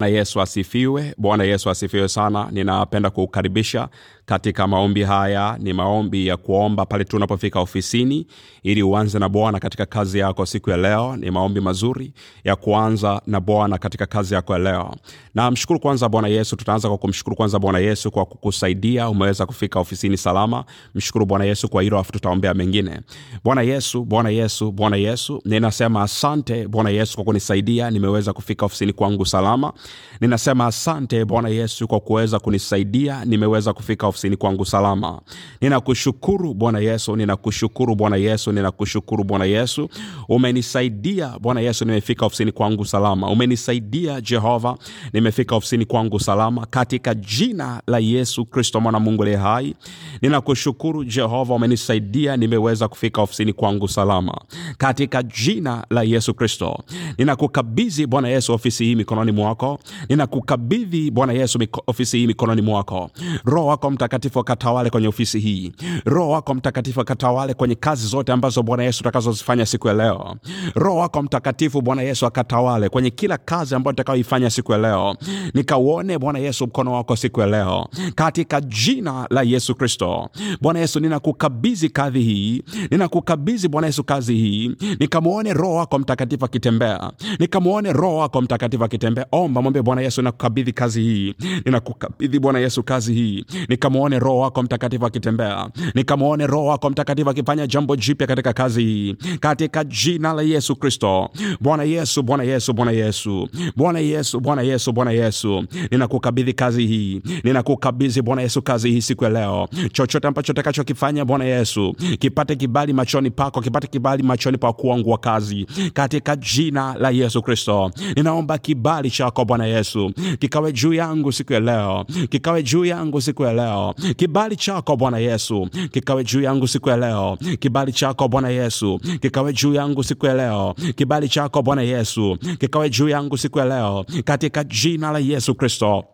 Bwana Yesu asifiwe. Bwana Yesu asifiwe sana. Ninapenda kukaribisha katika maombi haya. Ni maombi ya kuomba pale tu unapofika ofisini, ili uanze na Bwana katika kazi yako siku ya leo. Ni maombi mazuri ya kuanza na Bwana katika kazi yako ya leo. Na kwanza Bwana Yesu. Tutaanza kwa kumshukuru kwanza Bwana Yesu kwa kukusaidia umeweza kufika ofisini salama. Mshukuru Bwana Yesu kwa hilo, afu tutaombea mengine. Bwana Yesu, Bwana Yesu, Bwana Yesu, ninasema asante Bwana Yesu kwa kunisaidia nimeweza kufika ofisini kwangu salama. Ninasema asante Bwana Yesu kwa kuweza kunisaidia nimeweza kufika ofisini kwangu salama. Ninakushukuru Bwana Yesu, ninakushukuru Bwana Yesu, ninakushukuru Bwana Yesu. Umenisaidia Bwana Yesu, nimefika ofisini kwangu salama. Umenisaidia Jehova, nimefika ofisini kwangu salama, katika jina la Yesu Kristo mwana Mungu aliye hai. Ninakushukuru Jehova, umenisaidia nimeweza kufika ofisini kwangu salama, katika jina la Yesu Kristo. Ninakukabidhi Bwana Yesu ofisi hii mikononi mwako ninakukabidhi Bwana Yesu ofisi hii mikononi mwako. Roho wako Mtakatifu akatawale kwenye ofisi hii. Roho wako Mtakatifu akatawale kwenye kazi zote ambazo Bwana Yesu utakazozifanya siku ya leo. Roho wako Mtakatifu Bwana Yesu akatawale kwenye kila kazi ambayo nitakayoifanya siku ya leo, nikauone Bwana Yesu mkono wako siku ya leo, katika jina la Yesu Kristo. Bwana Yesu, ninakukabidhi kazi hii, ninakukabidhi Bwana Yesu kazi hii, nikamwone Roho wako Mtakatifu akitembea, nikamwone Roho wako Mtakatifu akitembea. Omba mwambie Bwana Yesu, nakukabidhi kazi hii, ninakukabidhi Bwana Yesu kazi hii, nikamwone Roho wako Mtakatifu akitembea, nikamwone Roho wako Mtakatifu akifanya jambo jipya katika kazi hii, katika jina la Yesu Kristo. Bwana Yesu, Bwana Yesu, Bwana Yesu, Bwana Yesu, Bwana Yesu, Bwana Yesu, ninakukabidhi kazi hii, ninakukabidhi Bwana Yesu kazi hii siku ya leo. Chochote ambacho takachokifanya Bwana Yesu kipate kibali machoni pako, kipate kibali machoni pa kuangu wa kazi, katika jina la Yesu Kristo. Ninaomba kibali chako Bwana Yesu kikawe juu yangu siku ya leo, kikawe juu yangu siku ya leo. Kibali chako Bwana Yesu kikawe juu yangu siku ya leo. Kibali chako Bwana Yesu kikawe juu yangu siku ya leo. Kibali chako Bwana Yesu kikawe juu yangu siku ya leo, katika jina la Yesu Kristo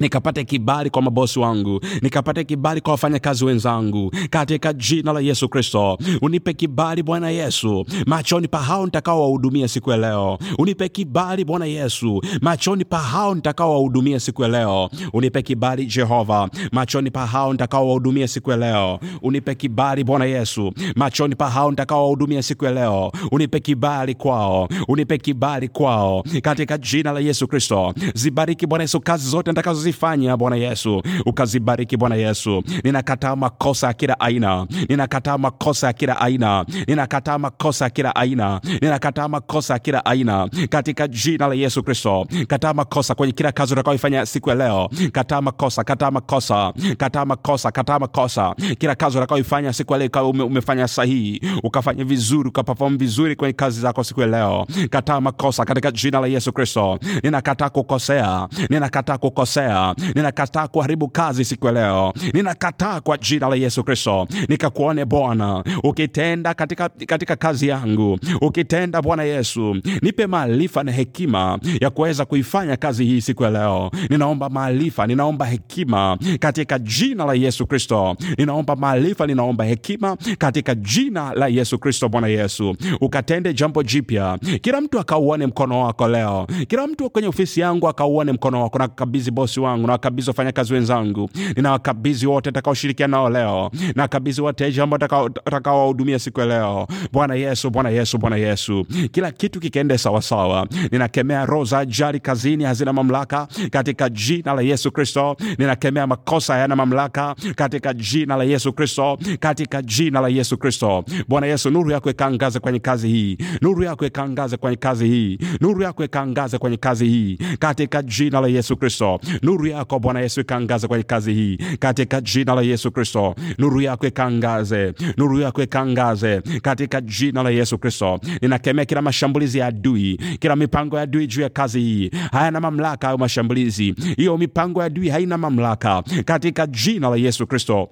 nikapate kibali kwa mabosi wangu, nikapate kibali kwa wafanyakazi wenzangu, katika jina la Yesu Kristo. Unipe kibali Bwana Yesu machoni pa hao nitakao siku ya leo. Unipe kibali Bwana Yesu machoni pa hao nitakao siku ya leo. Unipe kibali Jehova machoni pa hao nitakao wahudumia siku ya leo. Unipe kibali Bwana Yesu machoni pa hao nitakao wahudumia siku ya leo. Unipe kibali kwao, unipe kibali kwao, katika jina la Yesu Kristo. Zibariki Bwana Yesu kazi zote nitakazo zifanya Bwana Yesu, ukazibariki Bwana Yesu. Ninakataa makosa ya kila aina, ninakataa makosa ya kila aina, ninakataa makosa ya kila aina, ninakataa makosa ya kila aina katika jina la Yesu Kristo. Kataa makosa kwenye kila kazi utakayoifanya siku ya leo. Kataa makosa, kataa makosa, kataa makosa, kataa makosa. Kila kazi utakayoifanya siku ya leo ume, umefanya sahihi, ukafanya vizuri, ukaperform vizuri kwenye kazi zako siku ya leo. Kataa makosa katika jina la Yesu Kristo. Ninakataa kukosea, ninakataa kukosea ninakataa kuharibu kazi siku ya leo, ninakataa kwa jina la Yesu Kristo. Nikakuone Bwana ukitenda katika, katika kazi yangu, ukitenda Bwana Yesu, nipe maarifa na hekima ya kuweza kuifanya kazi hii siku ya leo. Ninaomba maarifa, ninaomba hekima katika jina la Yesu Kristo. Ninaomba maarifa, ninaomba hekima katika jina la Yesu Kristo. Bwana Yesu, ukatende jambo jipya, kila mtu akauone mkono wako leo, kila mtu kwenye ofisi yangu akauone mkono wako. Nakabidhi bosi wangu, nawakabidhi wafanyakazi wenzangu, ninawakabidhi wote nitakaoshirikiana nao leo, nawakabidhi wateja ambao watakaowahudumia siku ya leo. Bwana Yesu, Bwana Yesu, Bwana Yesu, kila kitu kikaende sawasawa. Ninakemea roho za ajali kazini, hazina mamlaka katika jina la Yesu Kristo. Ninakemea makosa hayana mamlaka katika jina la Yesu Kristo, katika jina la Yesu Kristo. Bwana Yesu, nuru yako ikaangaze kwenye kazi hii, nuru yako ikaangaze kwenye kazi hii, nuru yako ikaangaze kwenye kazi hii katika jina la Yesu Kristo. Nuru yako Bwana Yesu ikaangaze kwenye kazi hii katika jina la Yesu Kristo. Nuru yako ikaangaze, nuru yako ikaangaze katika jina la Yesu Kristo. Ninakemea kila mashambulizi ya adui, kila mipango ya adui juu ya kazi hii, hayana mamlaka hayo mashambulizi. Hiyo mipango ya adui haina mamlaka katika jina la Yesu Kristo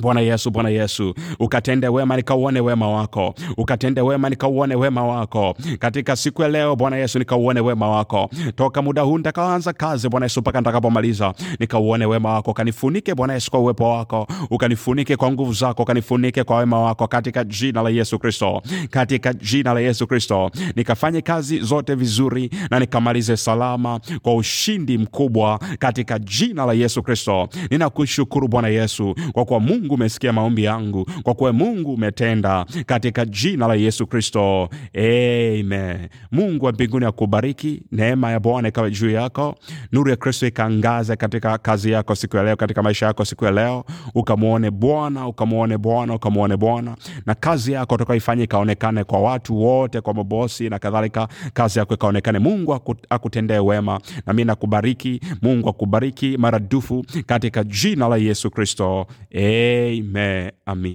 bwana yesu bwana yesu ukatende wema nikauone wema wako. Ukatende wema nikauone wema wako. Katika siku ya leo bwana yesu nikauone wema wako. Toka muda huu nitakaanza kazi bwana yesu mpaka nitakapomaliza. Nikauone wema wako. Ukanifunike bwana yesu kwa uwepo wako. Ukanifunike kwa nguvu zako. Ukanifunike kwa wema wako. Katika jina la yesu kristo. Katika jina la yesu kristo. Nikafanye kazi zote vizuri na nikamalize salama kwa ushindi mkubwa katika jina la yesu kristo. Ninakushukuru bwana yesu kwa kuwa mungu umesikia maombi yangu kwa kuwa mungu umetenda. Katika jina la yesu kristo amen. Mungu wa mbinguni akubariki neema ya bwana ikawe juu yako nuru ya kristo ikaangaze katika kazi yako siku ya leo katika maisha yako siku ya leo. Ukamwone bwana ukamwone bwana ukamwone bwana na kazi yako utakaoifanya ikaonekane kwa watu wote kwa mabosi na kadhalika kazi yako ikaonekane. Mungu akutendee wema na mi nakubariki. Mungu akubariki maradufu katika jina la yesu kristo amen Amen. amen.